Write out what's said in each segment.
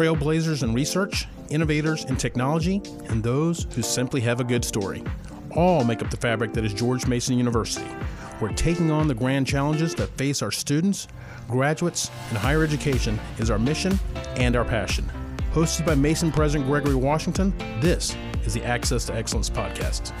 trailblazers in research, innovators in technology, and those who simply have a good story. All make up the fabric that is George Mason University. We're taking on the grand challenges that face our students, graduates, and higher education is our mission and our passion. Hosted by Mason President Gregory Washington, this is the Access to Excellence podcast.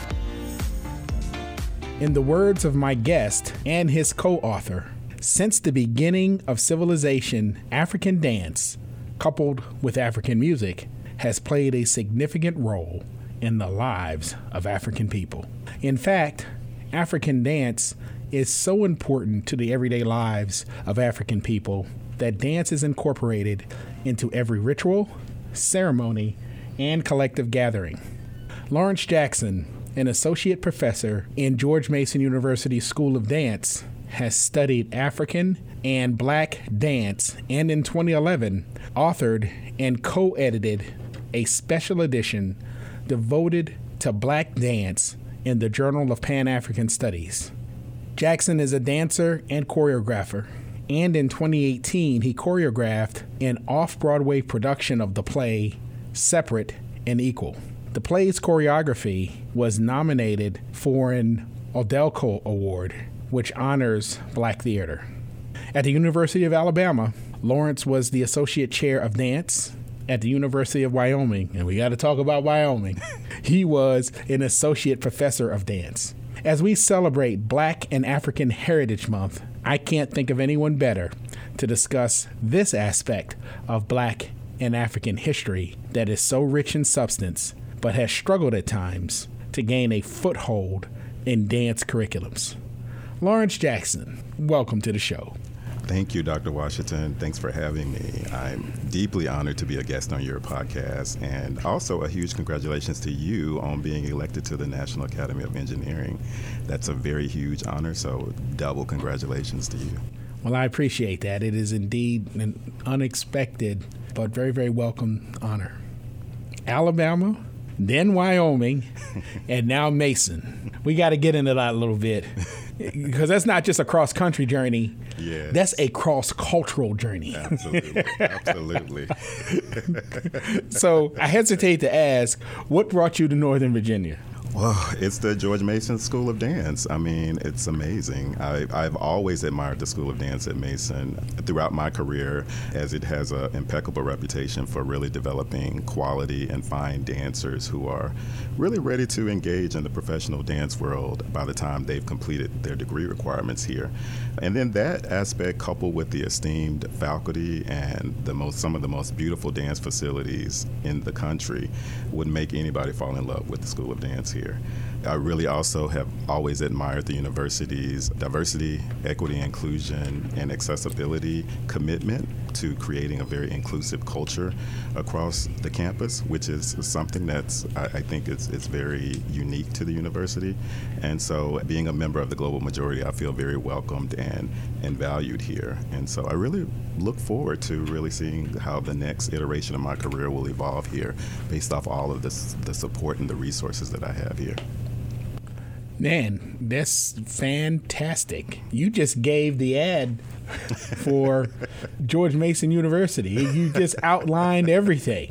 In the words of my guest and his co author, since the beginning of civilization, African dance, coupled with African music, has played a significant role in the lives of African people. In fact, African dance is so important to the everyday lives of African people that dance is incorporated into every ritual, ceremony, and collective gathering. Lawrence Jackson, an associate professor in George Mason University School of Dance, has studied African and Black dance and in 2011 authored and co edited a special edition devoted to black dance in the Journal of Pan African Studies. Jackson is a dancer and choreographer, and in 2018 he choreographed an off Broadway production of the play Separate and Equal. The play's choreography was nominated for an Audelco Award, which honors black theater. At the University of Alabama, Lawrence was the associate chair of dance at the University of Wyoming, and we got to talk about Wyoming. he was an associate professor of dance. As we celebrate Black and African Heritage Month, I can't think of anyone better to discuss this aspect of Black and African history that is so rich in substance, but has struggled at times to gain a foothold in dance curriculums. Lawrence Jackson, welcome to the show. Thank you, Dr. Washington. Thanks for having me. I'm deeply honored to be a guest on your podcast, and also a huge congratulations to you on being elected to the National Academy of Engineering. That's a very huge honor, so double congratulations to you. Well, I appreciate that. It is indeed an unexpected but very, very welcome honor. Alabama, then Wyoming, and now Mason. We got to get into that a little bit because that's not just a cross country journey. Yes. That's a cross cultural journey. Absolutely. Absolutely. so I hesitate to ask, what brought you to Northern Virginia? Well, it's the George Mason School of Dance. I mean, it's amazing. I, have always admired the School of Dance at Mason throughout my career, as it has an impeccable reputation for really developing quality and fine dancers who are really ready to engage in the professional dance world by the time they've completed their degree requirements here. And then that aspect, coupled with the esteemed faculty and the most some of the most beautiful dance facilities in the country, would make anybody fall in love with the School of Dance here here. I really also have always admired the university's diversity, equity, inclusion, and accessibility commitment to creating a very inclusive culture across the campus, which is something that's I, think is, is very unique to the university. And so, being a member of the global majority, I feel very welcomed and and valued here. And so, I really look forward to really seeing how the next iteration of my career will evolve here, based off all of this the support and the resources that I have here. Man, that's fantastic. You just gave the ad for George Mason University. You just outlined everything.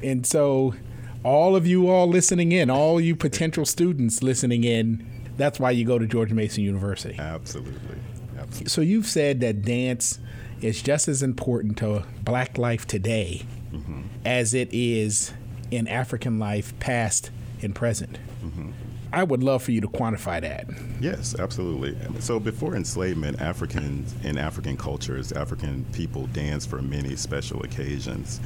And so, all of you all listening in, all you potential students listening in, that's why you go to George Mason University. Absolutely. Absolutely. So, you've said that dance is just as important to black life today mm-hmm. as it is in African life, past and present. Mm-hmm. I would love for you to quantify that. Yes, absolutely. So before enslavement, Africans in African cultures, African people danced for many special occasions.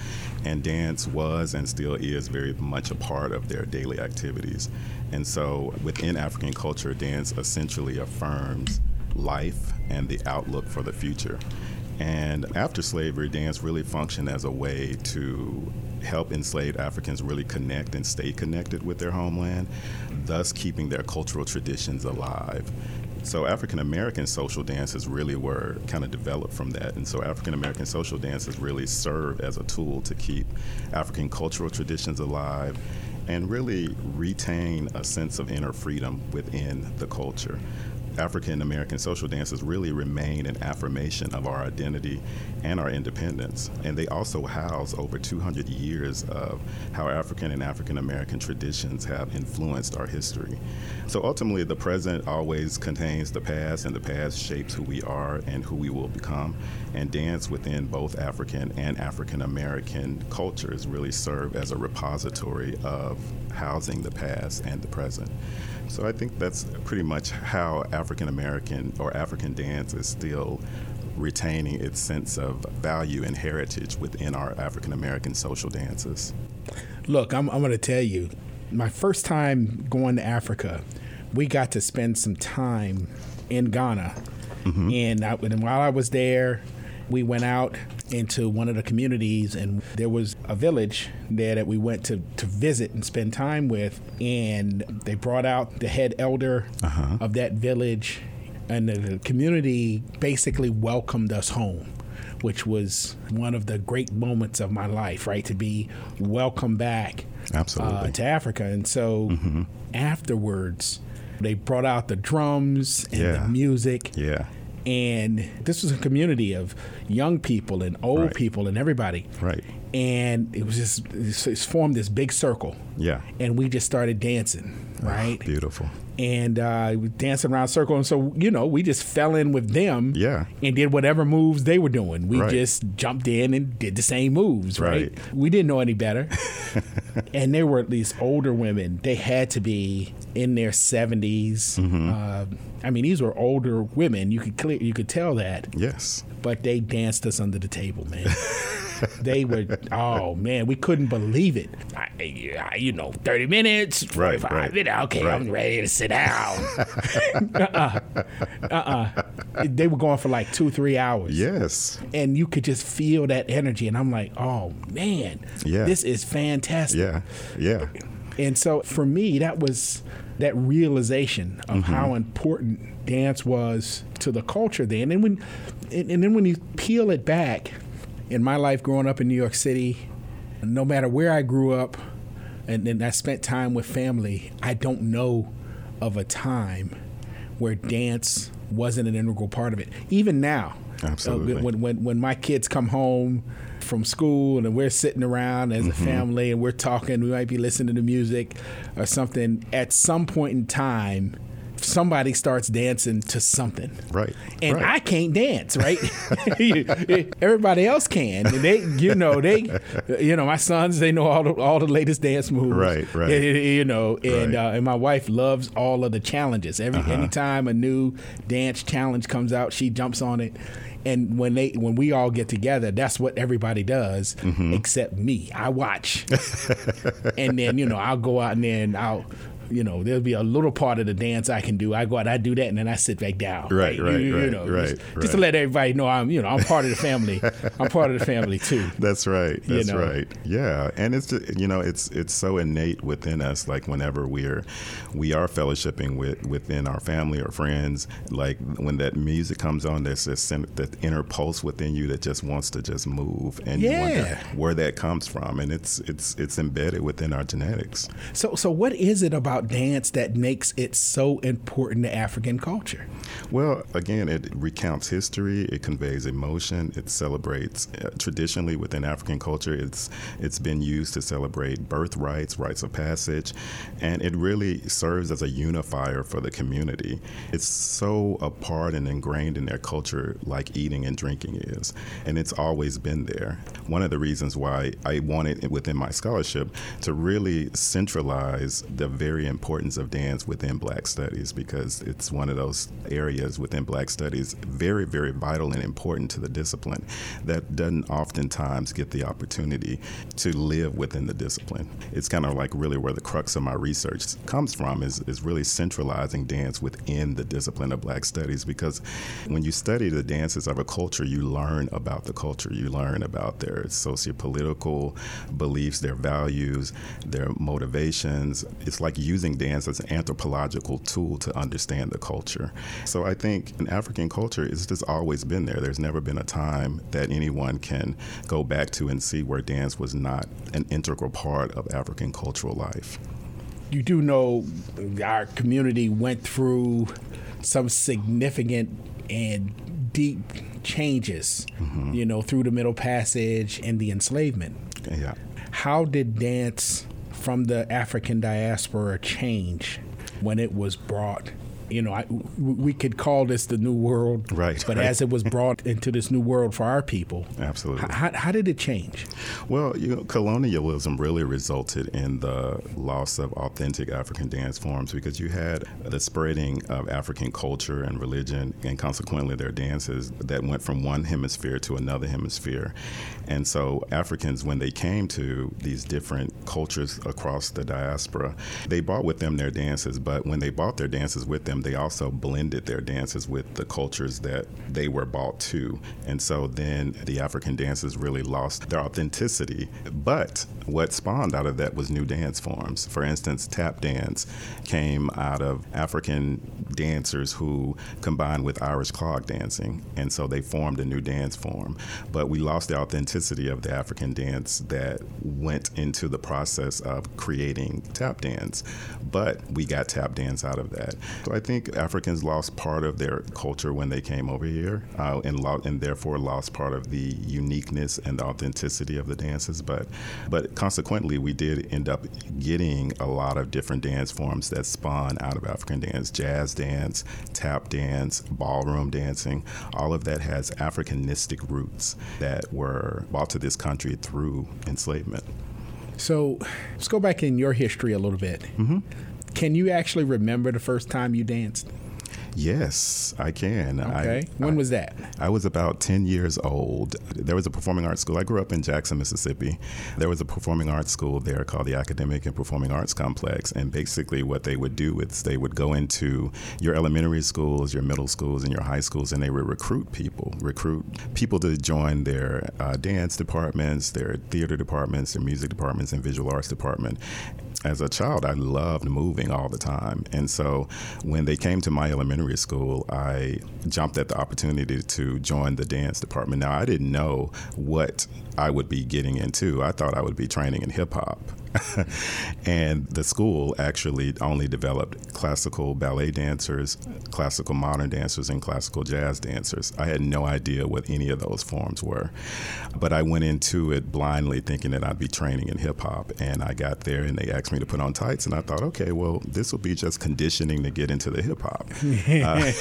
And dance was and still is very much a part of their daily activities. And so within African culture, dance essentially affirms life and the outlook for the future. And after slavery, dance really functioned as a way to help enslaved Africans really connect and stay connected with their homeland, thus keeping their cultural traditions alive. So African American social dances really were kind of developed from that. And so African American social dances really serve as a tool to keep African cultural traditions alive and really retain a sense of inner freedom within the culture. African American social dances really remain an affirmation of our identity and our independence. And they also house over 200 years of how African and African American traditions have influenced our history. So ultimately, the present always contains the past, and the past shapes who we are and who we will become. And dance within both African and African American cultures really serve as a repository of housing the past and the present. So I think that's pretty much how African American or African dance is still retaining its sense of value and heritage within our African American social dances. Look, I'm, I'm going to tell you, my first time going to Africa, we got to spend some time in Ghana. Mm-hmm. And, I, and while I was there, we went out into one of the communities and there was a village there that we went to, to visit and spend time with and they brought out the head elder uh-huh. of that village and the, community basically welcomed us home which was one of the great moments of my life, right? To be welcomed back Absolutely. Uh, to Africa. And so mm-hmm. afterwards, they brought out the drums and yeah. the music. Yeah. And this was a community of young people and old right. people and everybody. Right. And it was just, it's formed this big circle. Yeah. And we just started dancing, ah, right? Oh, beautiful and uh, dancing around circle. And so, you know, we just fell in with them yeah. and did whatever moves they were doing. We right. just jumped in and did the same moves, right? right. We didn't know any better. and they were at least older women. They had to be in their 70s. Mm-hmm. Uh, I mean, these were older women. You could clear, you could tell that. Yes. But they danced us under the table, man. they were oh man, we couldn't believe it. I, I, you know, thirty minutes, right, right. minutes. Okay, right. I'm ready to sit down. uh-uh, uh-uh. They were going for like two, three hours. Yes, and you could just feel that energy, and I'm like, oh man, yeah, this is fantastic. Yeah, yeah. And so for me, that was that realization of mm-hmm. how important dance was to the culture then. And when and, and then when you peel it back, in my life growing up in New York City, no matter where I grew up and, and I spent time with family, I don't know of a time where dance wasn't an integral part of it. Even now, Absolutely. Uh, when, when, when my kids come home from school and we're sitting around as mm-hmm. a family and we're talking, we might be listening to music or something. At some point in time, somebody starts dancing to something. Right. And right. I can't dance, right? Everybody else can. They, you know, they, you know, my sons, they know all the, all the latest dance moves. Right, right. You know, and right. uh, and my wife loves all of the challenges. Every uh-huh. anytime a new dance challenge comes out, she jumps on it and when they when we all get together, that's what everybody does, mm-hmm. except me. I watch, and then you know I'll go out and then I'll you know, there'll be a little part of the dance I can do. I go out, I do that, and then I sit back down. Right, right, right, you, you know, right, just, right. just, to let everybody know I'm, you know, I'm part of the family. I'm part of the family too. That's right. That's you know? right. Yeah, and it's just, you know, it's it's so innate within us. Like whenever we're we are fellowshipping with within our family or friends, like when that music comes on, there's this that inner pulse within you that just wants to just move, and yeah. you wonder where that comes from, and it's it's it's embedded within our genetics. So so what is it about about dance that makes it so important to African culture? Well, again, it recounts history, it conveys emotion, it celebrates. Uh, traditionally, within African culture, it's it's been used to celebrate birthrights, rites rites of passage, and it really serves as a unifier for the community. It's so a part and ingrained in their culture, like eating and drinking is, and it's always been there. One of the reasons why I wanted within my scholarship to really centralize the very importance of dance within Black studies because it's one of those areas within Black studies very, very vital and important to the discipline that doesn't oftentimes get the opportunity to live within the discipline. It's kind of like really where the crux of my research comes from is, is really centralizing dance within the discipline of Black studies because when you study the dances of a culture, you learn about the culture, you learn about their sociopolitical beliefs, their values, their motivations. It's like using using dance as an anthropological tool to understand the culture. So I think in African culture, it's just always been there. There's never been a time that anyone can go back to and see where dance was not an integral part of African cultural life. You do know our community went through some significant and deep changes, mm-hmm. you know, through the Middle Passage and the enslavement. Yeah. How did dance from the African diaspora change when it was brought you know, I, we could call this the new world, right? But right. as it was brought into this new world for our people, absolutely. How, how did it change? Well, you know, colonialism really resulted in the loss of authentic African dance forms because you had the spreading of African culture and religion, and consequently their dances that went from one hemisphere to another hemisphere. And so Africans, when they came to these different cultures across the diaspora, they brought with them their dances. But when they brought their dances with them, they also blended their dances with the cultures that they were brought to. And so then the African dances really lost their authenticity. But what spawned out of that was new dance forms. For instance, tap dance came out of African dancers who combined with Irish clog dancing. And so they formed a new dance form. But we lost the authenticity of the African dance that went into the process of creating tap dance. But we got tap dance out of that. So I think think Africans lost part of their culture when they came over here, uh, and, lo- and therefore lost part of the uniqueness and the authenticity of the dances. But, but consequently, we did end up getting a lot of different dance forms that spawn out of African dance: jazz dance, tap dance, ballroom dancing. All of that has Africanistic roots that were brought to this country through enslavement. So, let's go back in your history a little bit. Mm-hmm. Can you actually remember the first time you danced? Yes, I can. Okay. I, when I, was that? I was about 10 years old. There was a performing arts school. I grew up in Jackson, Mississippi. There was a performing arts school there called the Academic and Performing Arts Complex. And basically, what they would do is they would go into your elementary schools, your middle schools, and your high schools, and they would recruit people, recruit people to join their uh, dance departments, their theater departments, their music departments, and visual arts department as a child, I loved moving all the time. And so when they came to my elementary school, I jumped at the opportunity to join the dance department. Now, I didn't know what I would be getting into. I thought I would be training in hip hop. and the school actually only developed classical ballet dancers, classical modern dancers, and classical jazz dancers. I had no idea what any of those forms were. But I went into it blindly thinking that I'd be training in hip hop. And I got there and they asked me to put on tights. And I thought, okay, well, this will be just conditioning to get into the hip hop. uh,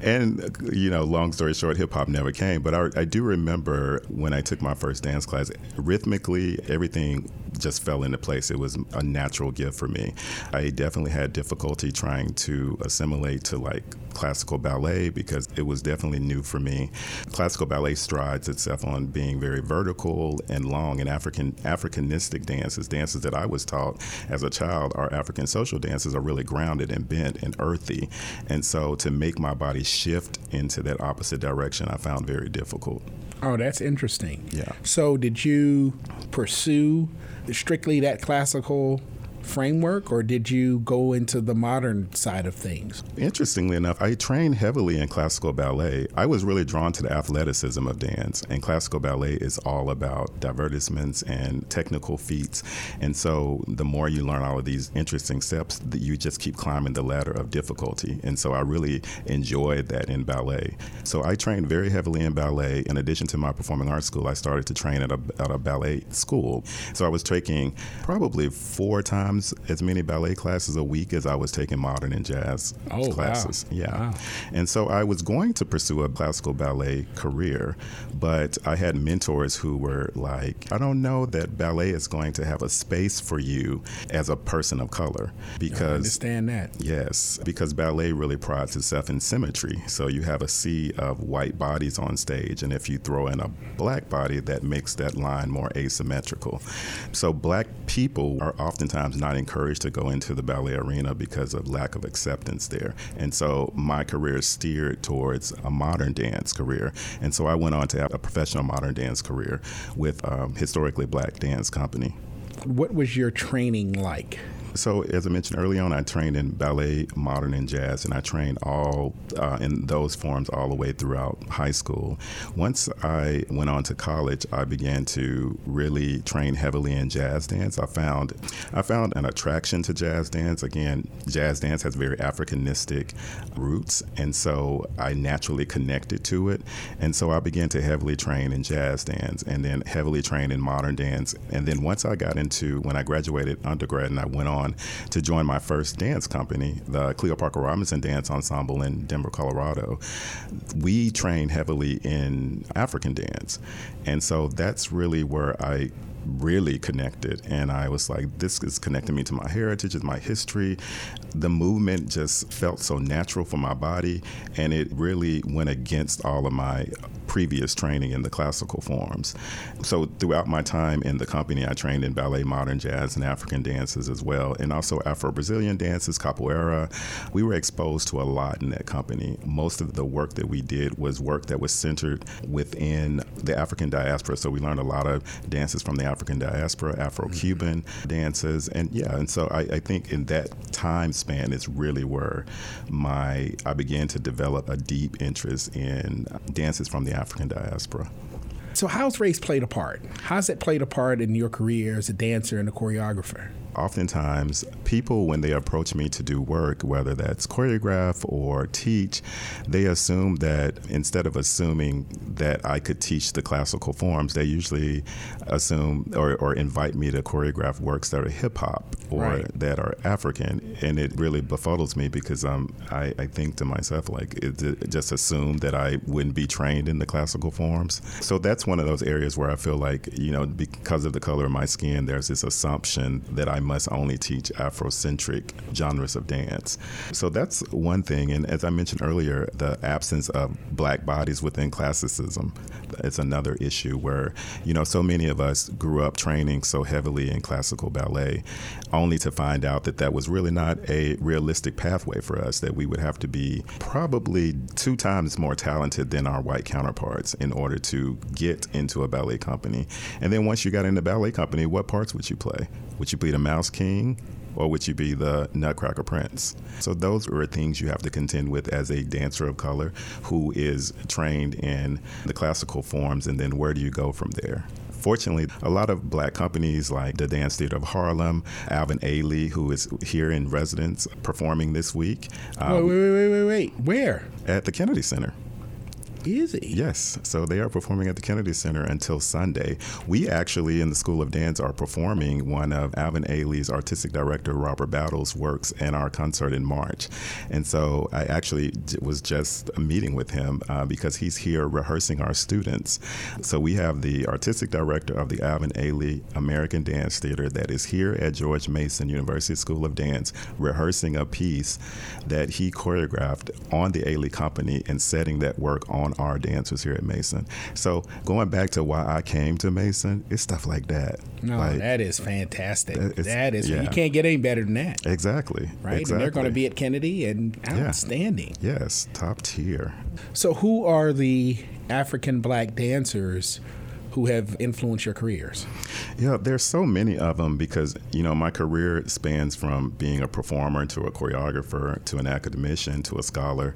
and, you know, long story short, hip hop never came. But I, I do remember when I took my first dance class, rhythmically, everything just fell into place. It was a natural gift for me. I definitely had difficulty trying to assimilate to like classical ballet because it was definitely new for me. Classical ballet strides itself on being very vertical and long, and African Africanistic dances, dances that I was taught as a child, our African social dances are really grounded and bent and earthy. And so to make my body shift into that opposite direction, I found very difficult. Oh, that's interesting. Yeah. So, did you pursue strictly that classical framework, or did you go into the modern side of things? Interestingly enough, I trained heavily in classical ballet. I was really drawn to the athleticism of dance, and classical ballet is all about divertissements and technical feats. And so, the more you learn all of these interesting steps, you just keep climbing the ladder of difficulty. And so, I really enjoyed that in ballet. So, I trained very heavily in ballet. In addition to my performing arts school, I started to train at a, at a ballet school. So, I was taking probably four times times as many ballet classes a week as I was taking modern and jazz oh, classes. Wow. Yeah. Wow. And so I was going to pursue a classical ballet career, but I had mentors who were like, I don't know that ballet is going to have a space for you as a person of color because I understand that. Yes, because ballet really prides itself in symmetry. So you have a sea of white bodies on stage, and if you throw in a black body, that makes that line more asymmetrical. So black people are oftentimes not encouraged to go into the ballet arena because of lack of acceptance there. And so my career steered towards a modern dance career. And so I went on to have a professional modern dance career with um, historically black dance company. What was your training like? So, as I mentioned early on, I trained in ballet, modern, and jazz, and I trained all uh, in those forms all the way throughout high school. Once I went on to college, I began to really train heavily in jazz dance. I found I found an attraction to jazz dance. Again, jazz dance has very Africanistic roots, and so I naturally connected to it. And so I began to heavily train in jazz dance, and then heavily train in modern dance. And then once I got into when I graduated undergrad, and I went on to join my first dance company, the Cleo Parker Robinson Dance Ensemble in Denver, Colorado. We trained heavily in African dance. And so that's really where I really connected and i was like this is connecting me to my heritage and my history the movement just felt so natural for my body and it really went against all of my previous training in the classical forms. So throughout my time in the company, I trained in ballet, modern jazz, and African dances as well, and also Afro Brazilian dances, capoeira. We were exposed to a lot in that company. Most of the work that we did was work that was centered within the African diaspora. So we learned a lot of dances from the African diaspora, Afro Cuban mm-hmm. dances, and yeah, and so I, I think in that time span is really where my I began to develop a deep interest in dances from the African diaspora. So, how's race played a part? How's it played a part in your career as a dancer and a choreographer? Oftentimes people when they approach me to do work whether that's choreograph or teach they assume that instead of assuming that i could teach the classical forms they usually assume or, or invite me to choreograph works that are hip-hop or right. that are african and it really befuddles me because um, I, I think to myself like it, it just assume that i wouldn't be trained in the classical forms so that's one of those areas where i feel like you know because of the color of my skin there's this assumption that i must only teach Afrocentric genres of dance. So that's one thing. And as I mentioned earlier, the absence of black bodies within classicism is another issue where, you know, so many of us grew up training so heavily in classical ballet, only to find out that that was really not a realistic pathway for us, that we would have to be probably two times more talented than our white counterparts in order to get into a ballet company. And then once you got into a ballet company, what parts would you play? Would you be the Mouse King? Or would you be the Nutcracker Prince? So, those are things you have to contend with as a dancer of color who is trained in the classical forms, and then where do you go from there? Fortunately, a lot of black companies like the Dance Theater of Harlem, Alvin Ailey, who is here in residence performing this week. Um, wait, wait, wait, wait, wait. Where? At the Kennedy Center. Is he? Yes. So they are performing at the Kennedy Center until Sunday. We actually, in the School of Dance, are performing one of Alvin Ailey's artistic director, Robert Battle's works in our concert in March. And so I actually was just meeting with him uh, because he's here rehearsing our students. So we have the artistic director of the Alvin Ailey American Dance Theater that is here at George Mason University School of Dance rehearsing a piece that he choreographed on the Ailey Company and setting that work on on our dancers here at Mason. So going back to why I came to Mason, it's stuff like that. No, like, that is fantastic. That is yeah. you can't get any better than that. Exactly. Right, exactly. and they're going to be at Kennedy and outstanding. Yeah. Yes, top tier. So who are the African black dancers who have influenced your careers? Yeah, there's so many of them because you know my career spans from being a performer to a choreographer to an academician to a scholar.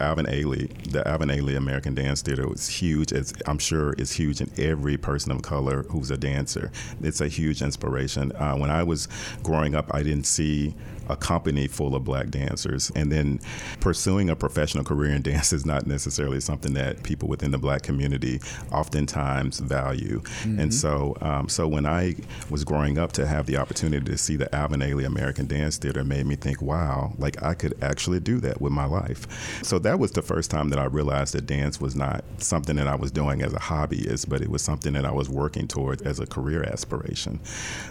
Alvin Ailey, the Alvin Ailey American Dance Theater was huge. As I'm sure it's huge in every person of color who's a dancer. It's a huge inspiration. Uh, when I was growing up, I didn't see a company full of black dancers. And then pursuing a professional career in dance is not necessarily something that people within the black community oftentimes value. Mm-hmm. And so, um, so when I was growing up, to have the opportunity to see the Alvin Ailey American Dance Theater made me think, wow, like I could actually do that with my life. So that was the first time that I realized that dance was not something that I was doing as a hobbyist, but it was something that I was working towards as a career aspiration.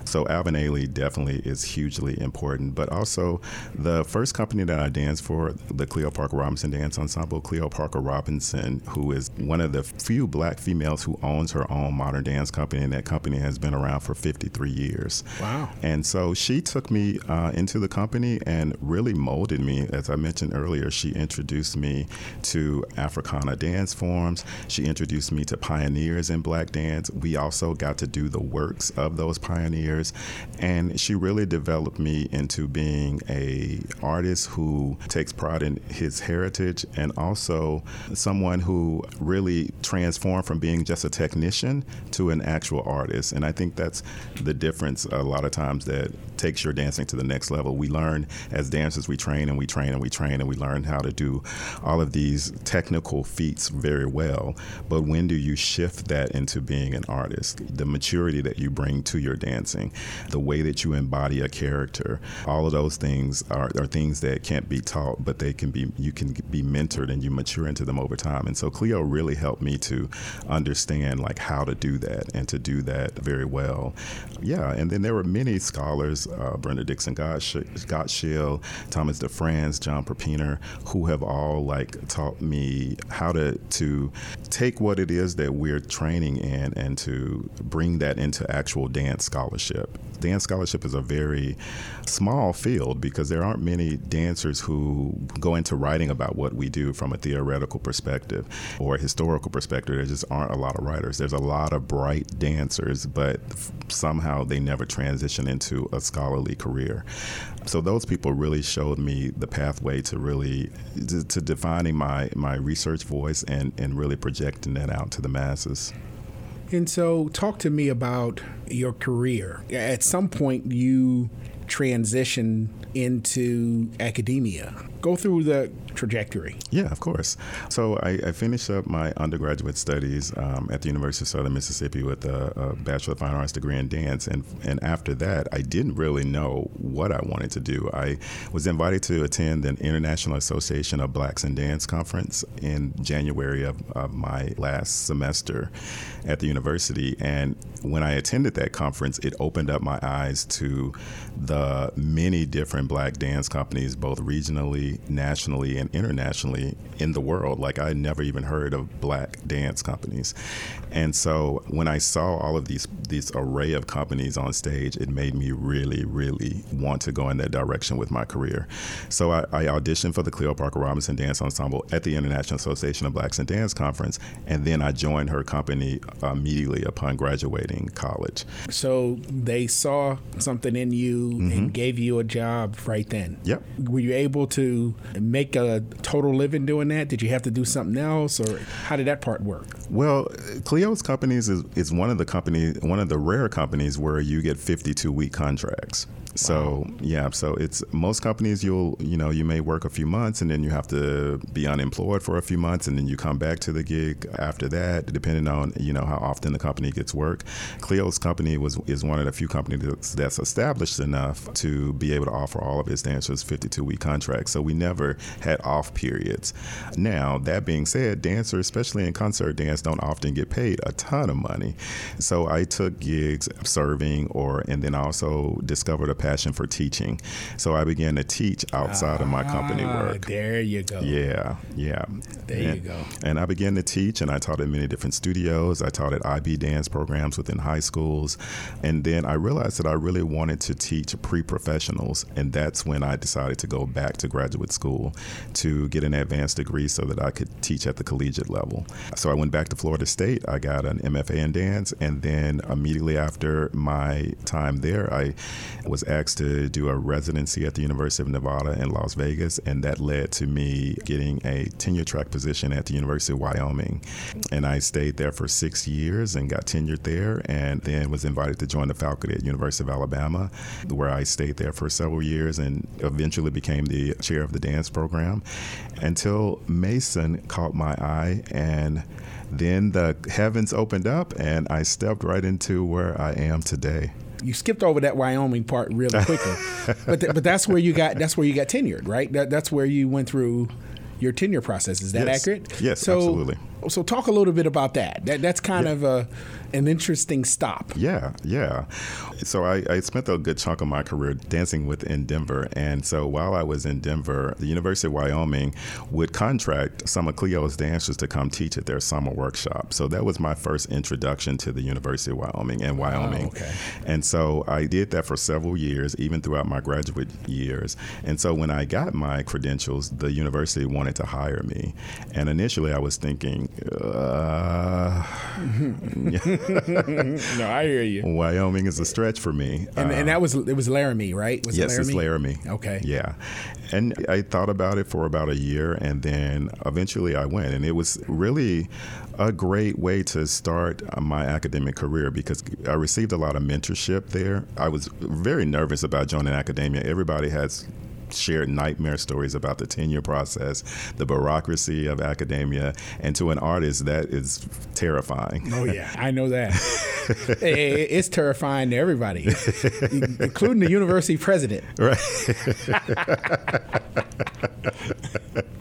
So Alvin Ailey definitely is hugely important, but also also the first company that I danced for, the Cleo Parker Robinson Dance Ensemble. Cleo Parker Robinson, who is one of the few black females who owns her her own modern dance company, and that company has been around for 53 years. Wow. And so she took me uh, into the company and really molded me. As I mentioned earlier, she introduced me to Africana dance forms. She introduced me to pioneers in black dance. We also got to do the works of those pioneers. And she really developed me into being a artist who takes pride in his heritage and also someone who really transformed from being just a technician to an actual artist. And I think that's the difference a lot of times that takes your dancing to the next level. We learn as dancers, we train and we train and we train and we learn how to do all of these technical feats very well. But when do you shift that into being an artist? The maturity that you bring to your dancing, the way that you embody a character, all of those things are, are things that can't be taught, but they can be, you can be mentored and you mature into them over time. And so Cleo really helped me to understand like how to do that and to do that very well. Yeah, and then there were many scholars, uh, Brenda Dixon Gottschild, Thomas DeFrantz, John Perpener, who have all like taught me how to to take what it is that we're training in and to bring that into actual dance scholarship. Dance scholarship is a very small field because there aren't many dancers who go into writing about what we do from a theoretical perspective or a historical perspective. There just aren't a lot of writers. There's a lot of bright dancers, but somehow they never transition into a scholarly career. So those people really showed me the pathway to really to, to defining my my research voice and and really projecting that out to the masses. And so, talk to me about your career. At some point, you transition into academia. Go through the trajectory. Yeah, of course. So I, I finished up my undergraduate studies um, at the University of Southern Mississippi with a, a, Bachelor of Fine Arts degree in dance, and and after that, I didn't really know what I wanted to do. I was invited to attend an International Association of Blacks in Dance conference in January of, of my last semester at the university, and when I attended that conference, it opened up my eyes to the many different black dance companies, both regionally, nationally, and internationally in the world. Like I never even heard of black dance companies. And so when I saw all of these these array of companies on stage, it made me really, really want to go in that direction with my career. So I, I auditioned for the Cleo Parker Robinson Dance Ensemble at the International Association of Blacks in Dance Conference, and then I joined her company immediately upon graduating college. So they saw something in you mm-hmm. and gave you a job right then. Yep. Were you able to make a total living doing that? Did you have to do something else, or how did that part work? Well, Cleo's companies is, is one of the companies, one of the rare companies where you get 52 week contracts. So wow. yeah, so it's most companies you'll you know you may work a few months and then you have to be unemployed for a few months and then you come back to the gig after that, depending on you know how often the company gets work. Cleo's company was is one of the few companies that's, that's established enough to be able to offer all of its dancers 52 week contracts. So we never had off periods. Now that being said, dancers, especially in concert dance, don't often get paid a ton of money. So I took gigs serving or and then also discovered a passion for teaching. So I began to teach outside ah, of my company ah, work. There you go. Yeah, yeah. There and, you go. And I began to teach, and I taught at many different studios. I taught at IB dance programs within high schools. And then I realized that I really wanted to teach pre professionals. And that's when I decided to go back to graduate school to get an advanced degree so that I could teach at the collegiate level. So I went back to Florida State. I got an MFA in dance. And then immediately after my time there, I was asked to do a residency at the University of Nevada in Las Vegas, and that led to me getting a tenure track position at the University of Wyoming. And I stayed there for six years and got tenured there, and then was invited to join the faculty at University of Alabama, where I stayed there for several years and eventually became the chair of the dance program until Mason caught my eye and then the heavens opened up and I stepped right into where I am today you skipped over that Wyoming part really quickly, but th- but that's where you got that's where you got tenured, right? That, that's where you went through your tenure process. Is that yes. accurate? Yes, so, absolutely. So talk a little bit about that. that that's kind yeah. of a an interesting stop. Yeah, yeah. So I, I, spent a good chunk of my career dancing within Denver. And so while I was in Denver, the University of Wyoming would contract some of Cleo's dancers to come teach at their summer workshop. So that was my first introduction to the University of Wyoming and Wyoming. Oh, okay. And so I did that for several years, even throughout my graduate years. And so when I got my credentials, the university wanted to hire me. And initially I was thinking, uh, no, I hear you. Wyoming is a stretch for me. And, uh, and that was it was Laramie, right? Was yes, it Laramie? it's Laramie. Okay. Yeah, and I thought about it for about a year, and then eventually I went, and it was really a great way to start my academic career because I received a lot of mentorship there. I was very nervous about joining academia. Everybody has shared nightmare stories about the tenure process, the bureaucracy of academia, and to an artist, that is terrifying. Oh, yeah, I know that. it's terrifying to everybody, including the university president. Right.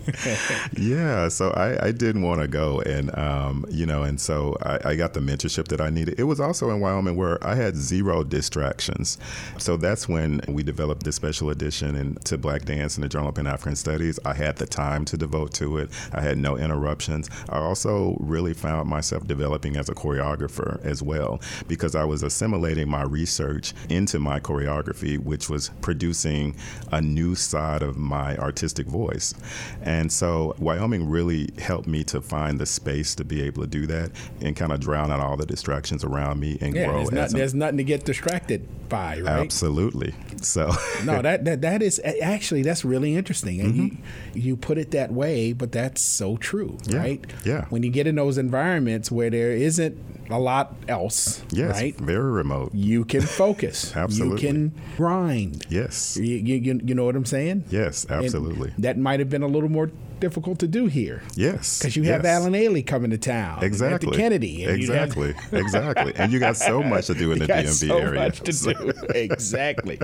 yeah, so I, I didn't want to go, and um, you know, and so I, I, got the mentorship that I needed. It was also in Wyoming where I had zero distractions, so that's when we developed this special edition into Black Dance in the Journal of Pan African Studies. I had the time to devote to it. I had no interruptions. I also really found myself developing as a choreographer as well because I was assimilating my research into my choreography, which was producing a new side of my artistic voice. And and so Wyoming really helped me to find the space to be able to do that and kind of drown out all the distractions around me and yeah, grow. There's, not, there's nothing to get distracted by, right? Absolutely. So no, that, that that is actually that's really interesting, and mm-hmm. you you put it that way, but that's so true, yeah. right? Yeah. When you get in those environments where there isn't a lot else. Yes, right? very remote. You can focus. absolutely. You can grind. Yes. You, you, you know what I'm saying? Yes, absolutely. And that might have been a little more difficult to do here. Yes. Because you yes. have Alvin Ailey coming to town. Exactly. the Kennedy. exactly. Have... exactly. And you got so much to do in the DMV so area. Much to so. do. exactly.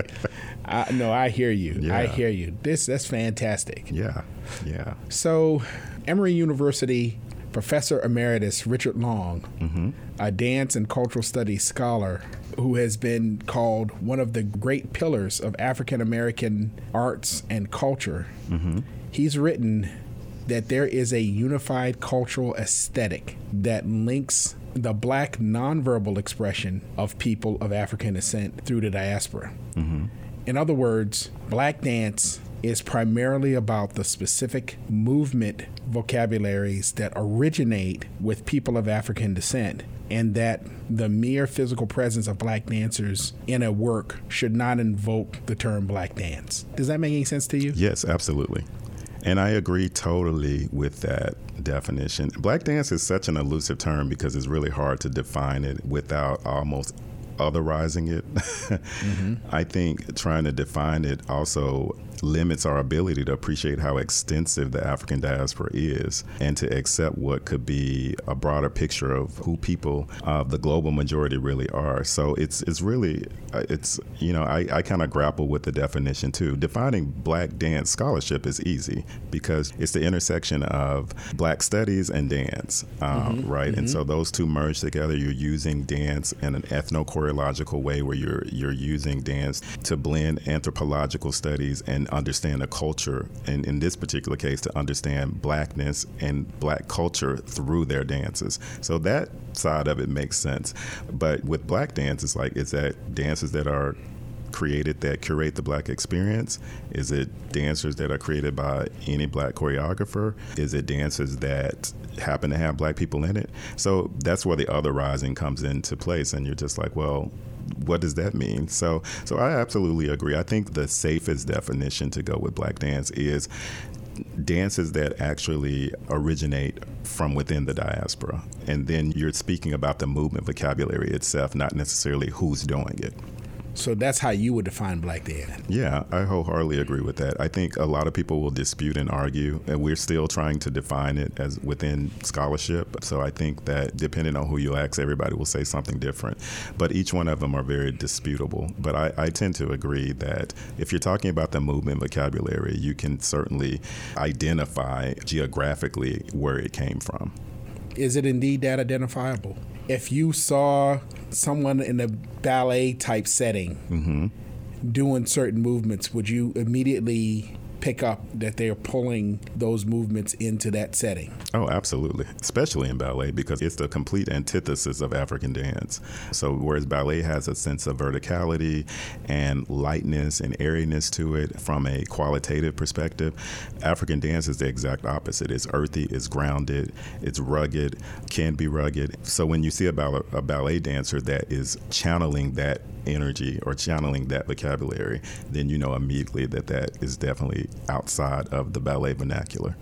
I, no, I hear you. Yeah. I hear you. This that's fantastic. Yeah. Yeah. So, Emory University Professor Emeritus Richard Long, mm-hmm. a dance and cultural studies scholar who has been called one of the great pillars of African American arts and culture. Mm-hmm. He's written that there is a unified cultural aesthetic that links the black nonverbal expression of people of African descent through the diaspora. Mm-hmm. In other words, black dance is primarily about the specific movement vocabularies that originate with people of African descent, and that the mere physical presence of black dancers in a work should not invoke the term black dance. Does that make any sense to you? Yes, absolutely. And I agree totally with that definition. Black dance is such an elusive term because it's really hard to define it without almost otherizing it. mm-hmm. I think trying to define it also limits our ability to appreciate how extensive the African diaspora is and to accept what could be a broader picture of who people of the global majority really are. So it's it's really it's you know I, I kind of grapple with the definition too. Defining black dance scholarship is easy because it's the intersection of black studies and dance, um, mm-hmm. right? Mm-hmm. And so mm-hmm. those two merge together. You're using dance in an ethno-choreological way where you're you're using dance to blend anthropological studies and understand the culture, and in this particular case, to understand blackness and black culture through their dances. So that side of it makes sense. But with black dance, it's like, is that dances that are created that curate the black experience? Is it dancers that are created by any black choreographer? Is it dancers that happen to have black people in it? So that's where the otherizing comes into place, and you're just like, well, what does that mean? So, so I absolutely agree. I think the safest definition to go with black dance is dances that actually originate from within the diaspora. And then you're speaking about the movement vocabulary itself, not necessarily who's doing it. So that's how you would define black dance. Yeah, I wholeheartedly agree with that. I think a lot of people will dispute and argue, and we're still trying to define it as within scholarship. So I think that depending on who you ask, everybody will say something different. But each one of them are very disputable. But I, I tend to agree that if you're talking about the movement vocabulary, you can certainly identify geographically where it came from. is it indeed that identifiable? If you saw someone in a ballet type setting Mm-hmm. doing certain movements, would you immediately pick up that they're pulling those movements into that setting? Oh, absolutely. Especially in ballet because it's the complete antithesis of African dance. So, whereas ballet has a sense of verticality and lightness and airiness to it from a qualitative perspective, African dance is the exact opposite. It's earthy, it's grounded, it's rugged, can be rugged. So, when you see a, ball- a ballet dancer that is channeling that energy or channeling that vocabulary, then you know immediately that that is definitely outside of the ballet vernacular.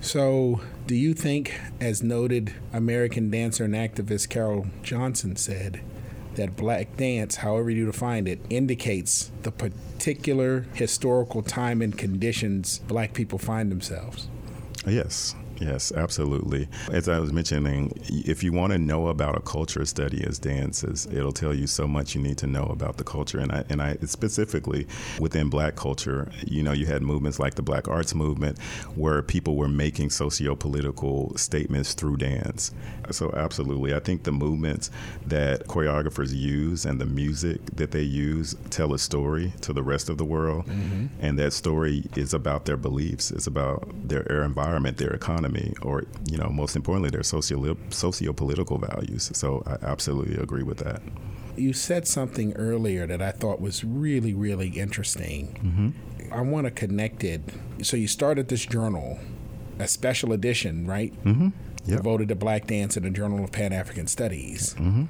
So, do you think, as noted American dancer and activist Carole Johnson said, that black dance, however you define it, indicates the particular historical time and conditions black people find themselves? Yes. Yes, absolutely. As I was mentioning, if you want to know about a culture, study as dances. It'll tell you so much you need to know about the culture. And I, and I specifically within black culture, you know, you had movements like the Black Arts Movement where people were making socio-political statements through dance. So absolutely, I think the movements that choreographers use and the music that they use tell a story to the rest of the world. Mm-hmm. And that story is about their beliefs, it's about their, their environment, their economy, or, you know, most importantly, their socio socio-political values. So I absolutely agree with that. You said something earlier that I thought was really, really interesting. I want to connect it. So, you started this journal, a special edition, right? Mm-hmm. Yep. Devoted to black dance in the Journal of Pan African Studies. Mm-hmm.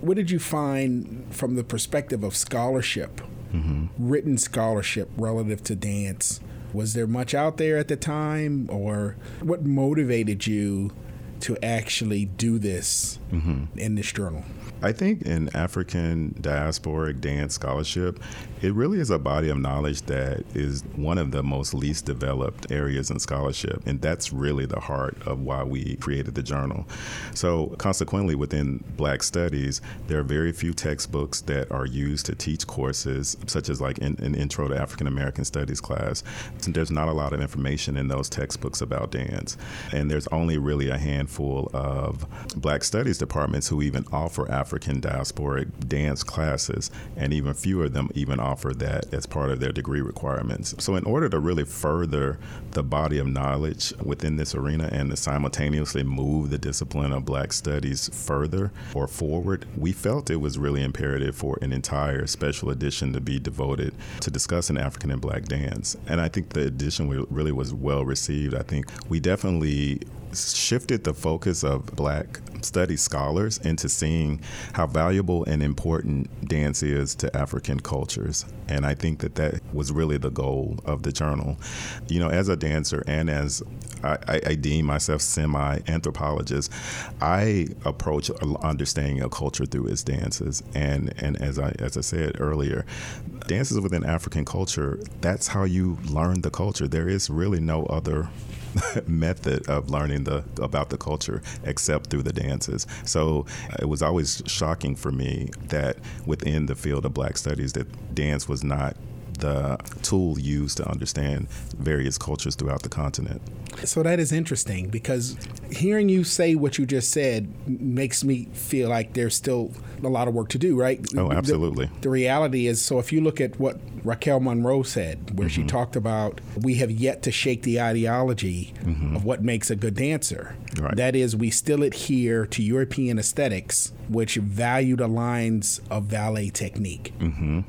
What did you find from the perspective of scholarship, Mm-hmm. written scholarship relative to dance? Was there much out there at the time, or what motivated you to actually do this Mm-hmm. in this journal? I think in African diasporic dance scholarship, it really is a body of knowledge that is one of the most least developed areas in scholarship. And that's really the heart of why we created the journal. So, consequently, within Black Studies, there are very few textbooks that are used to teach courses, such as like in, an Intro to African American Studies class. There's not a lot of information in those textbooks about dance. And there's only really a handful of Black Studies departments who even offer African diasporic dance classes, and even fewer of them even offer that as part of their degree requirements. So, in order to really further the body of knowledge within this arena and to simultaneously move the discipline of Black Studies further or forward, we felt it was really imperative for an entire special edition to be devoted to discussing African and Black dance. And I think the edition really was well received. I think we definitely shifted the focus of black study scholars into seeing how valuable and important dance is to African cultures. And I think that that was really the goal of the journal. You know, as a dancer and as I, I, I deem myself semi anthropologist, I approach understanding a culture through its dances. And, and as, I, as I said earlier, dances within African culture, that's how you learn the culture. There is really no other method of learning the about the culture except through the dances. So it was always shocking for me that within the field of black studies that dance was not the tool used to understand various cultures throughout the continent. So that is interesting because hearing you say what you just said makes me feel like there's still a lot of work to do, right? Oh, absolutely. The, the reality is so if you look at what Raquel Monroe said, where she mm-hmm. talked about we have yet to shake the ideology mm-hmm. of what makes a good dancer. Right. That is, we still adhere to European aesthetics, which value the lines of ballet technique,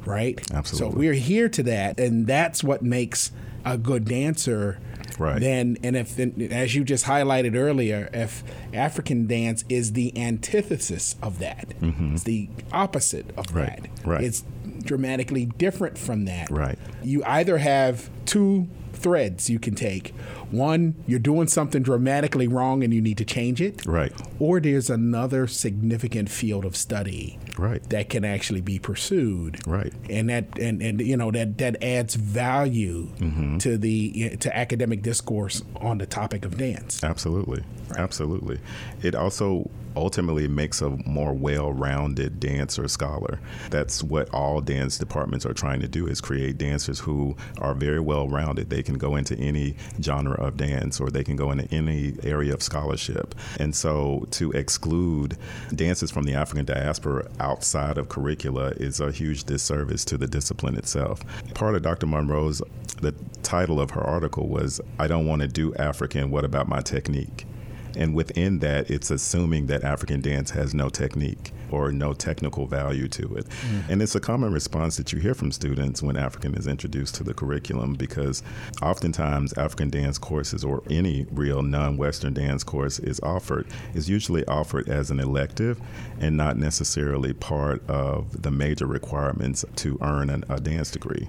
right? Absolutely. So we're here to that, and that's what makes a good dancer Right. then and if as you just highlighted earlier if african dance is the antithesis of that it's the opposite of Mm-hmm. Right, that right. it's dramatically different from that Right. you either have two threads you can take one you're doing something dramatically wrong and you need to change it Right. or there's another significant field of study Right. that can actually be pursued Right. and that and, and you know that that adds value Mm-hmm. to the to academic discourse on the topic of dance Absolutely. Absolutely. It also ultimately makes a more well-rounded dancer scholar. That's what all dance departments are trying to do is create dancers who are very well-rounded. They can go into any genre of dance or they can go into any area of scholarship. And so to exclude dances from the African diaspora outside of curricula is a huge disservice to the discipline itself. Part of Dr. Monroe's, the title of her article was, I don't want to do African, what about my technique? And within that, it's assuming that African dance has no technique or no technical value to it. Mm. And it's a common response that you hear from students when African is introduced to the curriculum because oftentimes African dance courses or any real non Western dance course is offered, is usually offered as an elective and not necessarily part of the major requirements to earn an, a dance degree.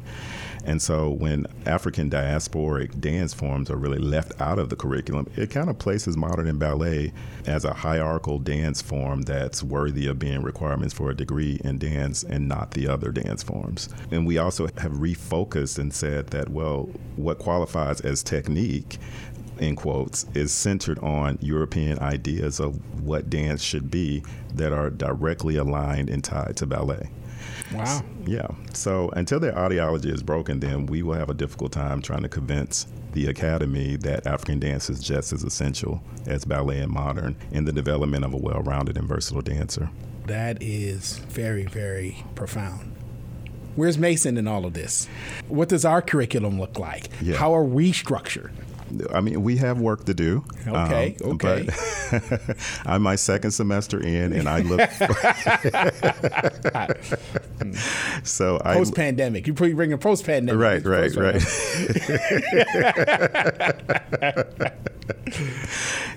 And so when African diasporic dance forms are really left out of the curriculum, it kind of places modern and ballet as a hierarchical dance form that's worthy of being requirements for a degree in dance and not the other dance forms. And we also have refocused and said that, well, what qualifies as technique in quotes, is centered on European ideas of what dance should be that are directly aligned and tied to ballet. Wow. Yeah. So until their ideology is broken, then we will have a difficult time trying to convince the academy that African dance is just as essential as ballet and modern in the development of a well rounded and versatile dancer. That is very, very profound. Where's Mason in all of this? What does our curriculum look like? Yeah. How are we structured? I mean, we have work to do. Okay, um, okay. I'm my second semester in, and I look. so I post pandemic. You bring a post pandemic. Right, right, right.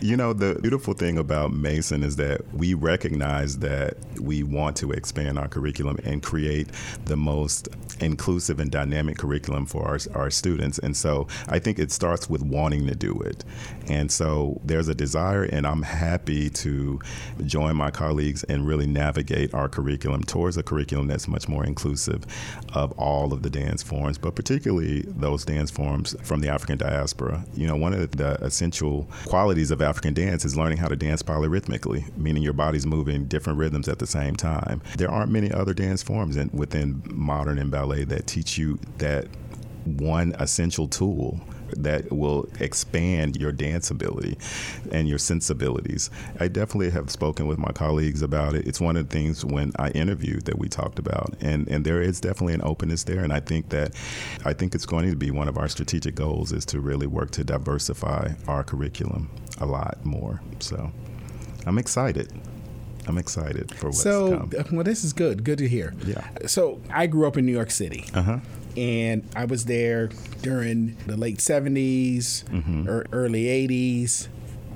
you know, the beautiful thing about Mason is that we recognize that we want to expand our curriculum and create the most inclusive and dynamic curriculum for our, our students. And so I think it starts with wanting to do it. And so there's a desire, and I'm happy to join my colleagues and really navigate our curriculum towards a curriculum that's much more inclusive of all of the dance forms, but particularly those dance forms from the African diaspora. You know, one of the essential qualities of African dance is learning how to dance polyrhythmically, meaning your body's moving different rhythms at the same time. There aren't many other dance forms in, within modern and ballet that teach you that one essential tool that will expand your dance ability and your sensibilities. I definitely have spoken with my colleagues about it. It's one of the things when I interviewed that we talked about, and and there is definitely an openness there. And I think that I think it's going to be one of our strategic goals is to really work to diversify our curriculum a lot more. So I'm excited. I'm excited for what's coming. so, well, this is good. Good to hear. Yeah. So, I grew up in New York City. Uh huh and I was there during the late 70s mm-hmm. or early 80s.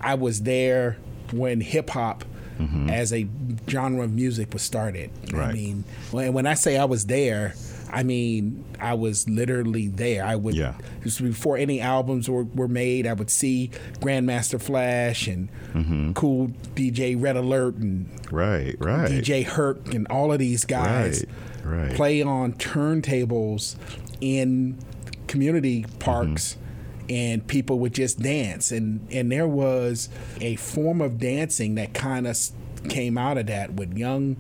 I was there when hip hop mm-hmm. as a genre of music was started. Right. I mean, when, when I say I was there, I mean, I was literally there. I would, yeah. before any albums were, were made, I would see Grandmaster Flash and mm-hmm. Kool DJ Red Alert and right, right. DJ Herc and all of these guys. Right right. play on turntables in community parks. Mm-hmm. And people would just dance, and and there was a form of dancing that kind of came out of that with young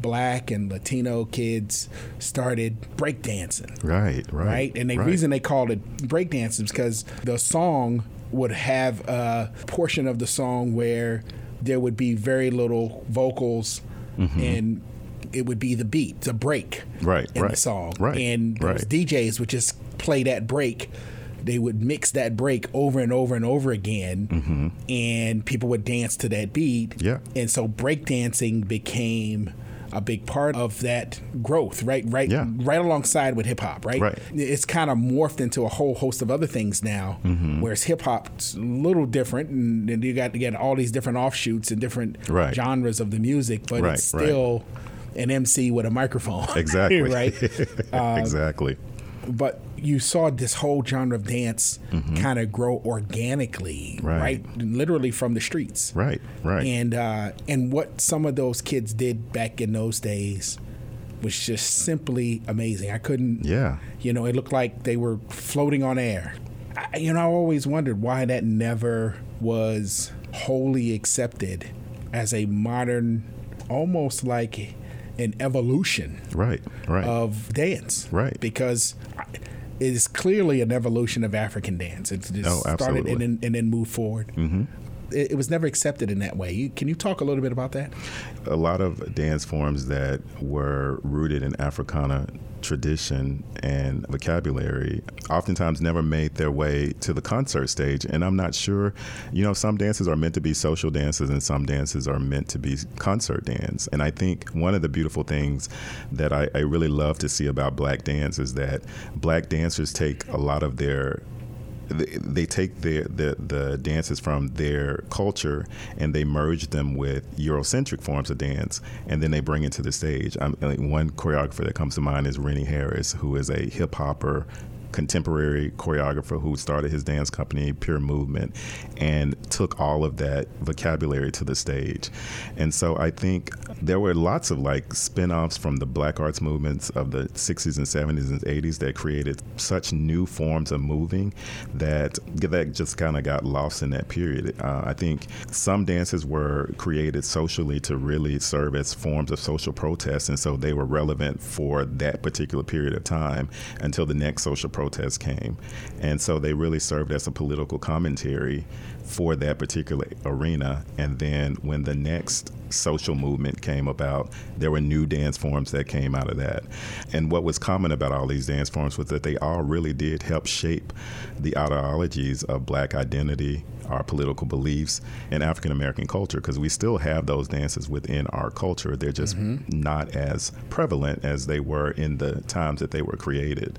black and Latino kids started breakdancing. Right, right. Right. And the right. reason they called it breakdancing is because the song would have a portion of the song where there would be very little vocals mm-hmm. and it would be the beat, the break right, in right, the song. Right, and those right. DJs would just play that break. They would mix that break over and over and over again, mm-hmm. and people would dance to that beat. Yeah. And so breakdancing became a big part of that growth, right? Right, yeah. right alongside with hip hop, right? Right. It's kind of morphed into a whole host of other things now. Mm-hmm. Whereas hip hop's a little different, and, and, you got to get all these different offshoots and different right. genres of the music, but right, it's still an MC with a microphone. Exactly. right. Um, exactly. But you saw this whole genre of dance mm-hmm. kind of grow organically, right. right. Literally from the streets. Right. Right. And uh, and what some of those kids did back in those days was just simply amazing. I couldn't. Yeah. You know, it looked like they were floating on air. I, you know, I always wondered why that never was wholly accepted as a modern, almost like an evolution right right of dance right because it is clearly an evolution of African dance. It just Oh, started and then, and then moved forward. Mm-hmm. It, it was never accepted in that way. Can you talk a little bit about that? a lot of dance forms that were rooted in Africana tradition and vocabulary oftentimes never made their way to the concert stage. And I'm not sure, you know, some dances are meant to be social dances and some dances are meant to be concert dance. And I think one of the beautiful things that I, I really love to see about black dance is that black dancers take a lot of their they, take their the, the dances from their culture and they merge them with Eurocentric forms of dance, and then they bring it to the stage. I'm, like one choreographer that comes to mind is Rennie Harris, who is a hip hopper. Contemporary choreographer who started his dance company, Pure Movement, and took all of that vocabulary to the stage. And so I think there were lots of like spin offs from the black arts movements of the 60s and 70s and 80s that created such new forms of moving that that just kind of got lost in that period. Uh, I think some dances were created socially to really serve as forms of social protest, and so they were relevant for that particular period of time until the next social protest came. And so they really served as a political commentary for that particular arena. And then when the next social movement came about, there were new dance forms that came out of that. And what was common about all these dance forms was that they all really did help shape the ideologies of black identity, our political beliefs, and African American culture, because we still have those dances within our culture. They're just not as prevalent as they were in the times that they were created.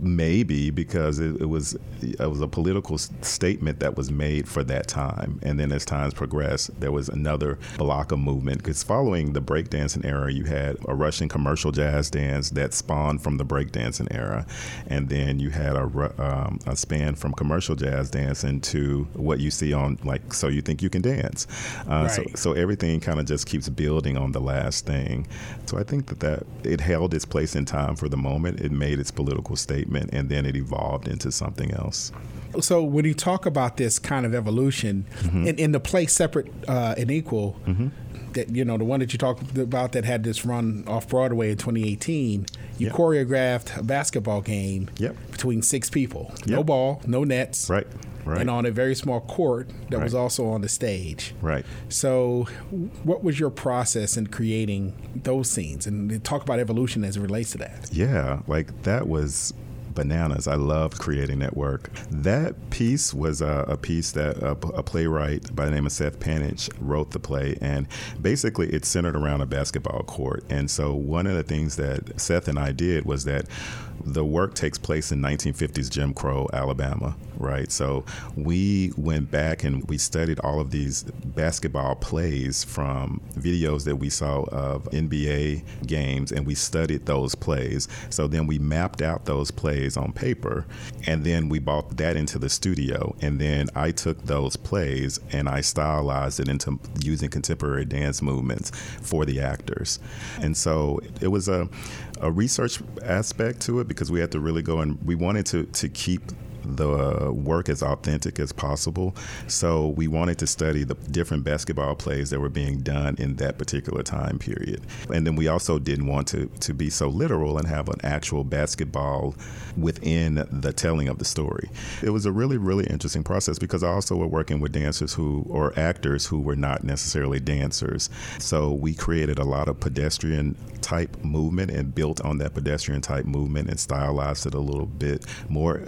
Maybe because it, it was it was a political s- statement that was made for that time, and then as times progressed, there was another block of movement. Because following the breakdancing era, you had a Russian commercial jazz dance that spawned from the breakdancing era, and then you had a, um, a span from commercial jazz dance into what you see on like So You Think You Can Dance. Uh, so, Right. so everything kind of just keeps building on the last thing. So I think that, that it held its place in time for the moment. It made its political statement, and then it evolved into something else. So when you talk about this kind of evolution Mm-hmm. in, in the play separate uh, and equal, that you know the one that you talked about that had this run off Broadway in 2018, you Yep. choreographed a basketball game Yep. between six people, no ball, no nets, Right. Right. and on a very small court that was also on the stage. Right. So, what was your process in creating those scenes? And talk about evolution as it relates to that. Yeah, like that was bananas. I loved creating that work. That piece was a, a piece that a, a playwright by the name of Seth Panitch wrote the play, and basically it's centered around a basketball court. And so one of the things that Seth and I did was that the work takes place in 1950s Jim Crow, Alabama, right? So we went back and we studied all of these basketball plays from videos that we saw of NBA games, and we studied those plays. So then we mapped out those plays on paper, and then we brought that into the studio. And then I took those plays and I stylized it into using contemporary dance movements for the actors. And so it was a, a research aspect to it because we had to really go and we wanted to, to keep the uh, work as authentic as possible. So we wanted to study the different basketball plays that were being done in that particular time period. And then we also didn't want to, to be so literal and have an actual basketball within the telling of the story. It was a really, really interesting process because I also were working with dancers who, or actors who were not necessarily dancers. So we created a lot of pedestrian type movement and built on that pedestrian type movement and stylized it a little bit more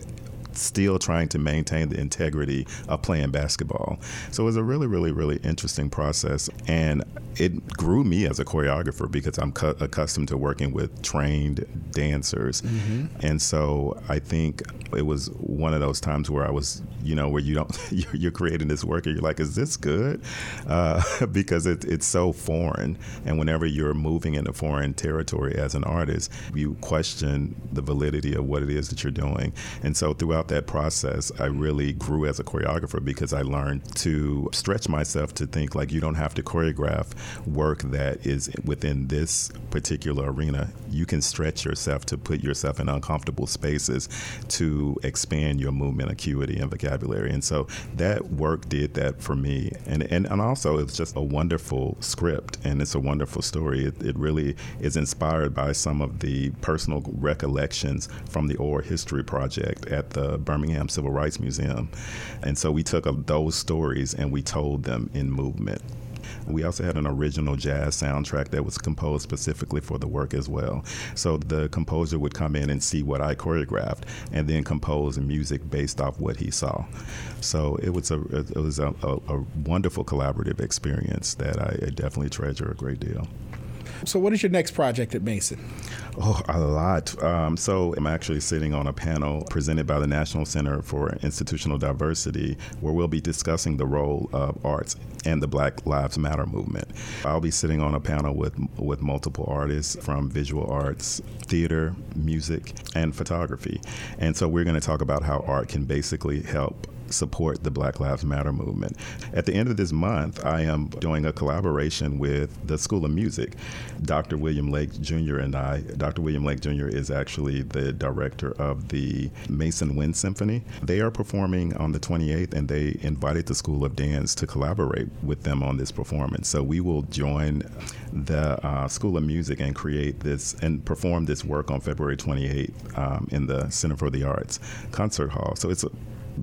still trying to maintain the integrity of playing basketball. So it was a really, really, really interesting process. And it grew me as a choreographer because I'm cu- accustomed to working with trained dancers. And so I think it was one of those times where I was, you know, where you don't, you're, you're creating this work and you're like, is this good? Uh, because it, it's so foreign. And whenever you're moving into foreign territory as an artist, you question the validity of what it is that you're doing. And so throughout throughout that process, I really grew as a choreographer because I learned to stretch myself to think like you don't have to choreograph work that is within this particular arena. You can stretch yourself to put yourself in uncomfortable spaces to expand your movement acuity and vocabulary. And so that work did that for me. And, and, and also, it's just a wonderful script and it's a wonderful story. It, it really is inspired by some of the personal recollections from the Oral History Project at the Birmingham Civil Rights Museum. And so we took those stories and we told them in movement. We also had an original jazz soundtrack that was composed specifically for the work as well. So the composer would come in and see what I choreographed and then compose music based off what he saw. So it was a it was a, a, a wonderful collaborative experience that I definitely treasure a great deal. So, what is your next project at Mason? Oh, a lot. Um, so, I'm actually sitting on a panel presented by the National Center for Institutional Diversity where we'll be discussing the role of arts and the Black Lives Matter movement. I'll be sitting on a panel with, with multiple artists from visual arts, theater, music, and photography. And so, we're going to talk about how art can basically help support the Black Lives Matter movement. At the end of this month, I am doing a collaboration with the School of Music. Dr. William Lake Jr. and I, Dr. William Lake Jr. is actually the director of the Mason Wind Symphony. They are performing on the 28th, and they invited the School of Dance to collaborate with them on this performance. So we will join the uh, School of Music and create this and perform this work on February 28th um, in the Center for the Arts concert hall. So it's a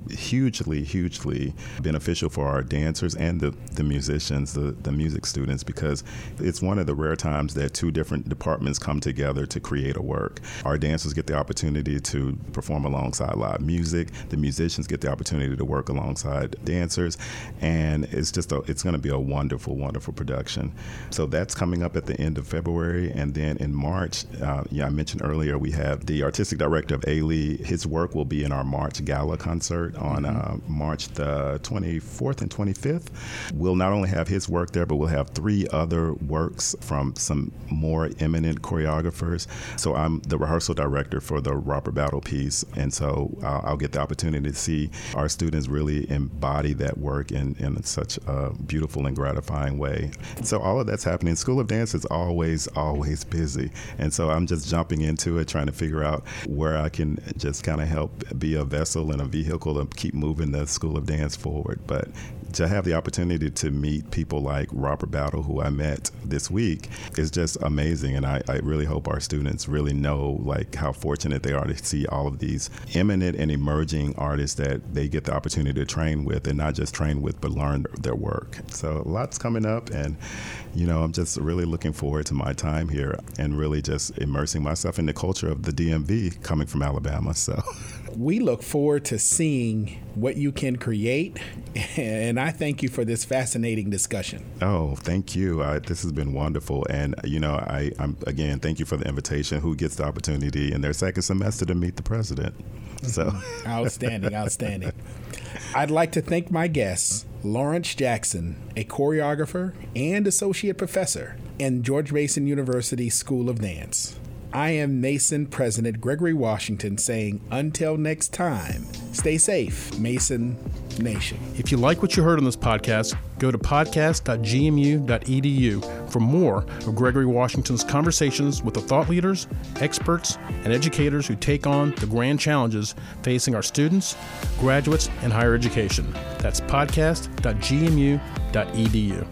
hugely, hugely beneficial for our dancers and the, the musicians, the, the music students, because it's one of the rare times that two different departments come together to create a work. Our dancers get the opportunity to perform alongside live music, the musicians get the opportunity to work alongside dancers, and it's just a, it's going to be a wonderful, wonderful production. So that's coming up at the end of February, and then in March, uh, yeah, I mentioned earlier, we have the artistic director of Ailey. His work will be in our March gala concert concert on mm-hmm. uh, March the 24th and 25th. We'll not only have his work there, but we'll have three other works from some more eminent choreographers. So I'm the rehearsal director for the Robert Battle piece, and so I'll, I'll get the opportunity to see our students really embody that work in, in such a beautiful and gratifying way. So all of that's happening. School of Dance is always, always busy. And so I'm just jumping into it, trying to figure out where I can just kind of help be a vessel and a vehicle to keep moving the School of Dance forward. But to have the opportunity to meet people like Robert Battle, who I met this week, is just amazing. And I, I, really hope our students really know like how fortunate they are to see all of these eminent and emerging artists that they get the opportunity to train with, and not just train with, but learn their work. So lots coming up, and you know, I'm just really looking forward to my time here and really just immersing myself in the culture of the DMV coming from Alabama. So. we look forward to seeing what you can create. And I thank you for this fascinating discussion. Oh, thank you. I, this has been wonderful. And, you know, I, I'm, again, thank you for the invitation. Who gets the opportunity in their second semester to meet the president? Mm-hmm. So, outstanding, outstanding. I'd like to thank my guests, Lawrence Jackson, a choreographer and associate professor in George Mason University School of Dance. I am Mason President Gregory Washington saying, until next time, stay safe, Mason Nation. If you like what you heard on this podcast, go to podcast.gmu.edu for more of Gregory Washington's conversations with the thought leaders, experts, and educators who take on the grand challenges facing our students, graduates, and higher education. That's podcast.gmu.edu.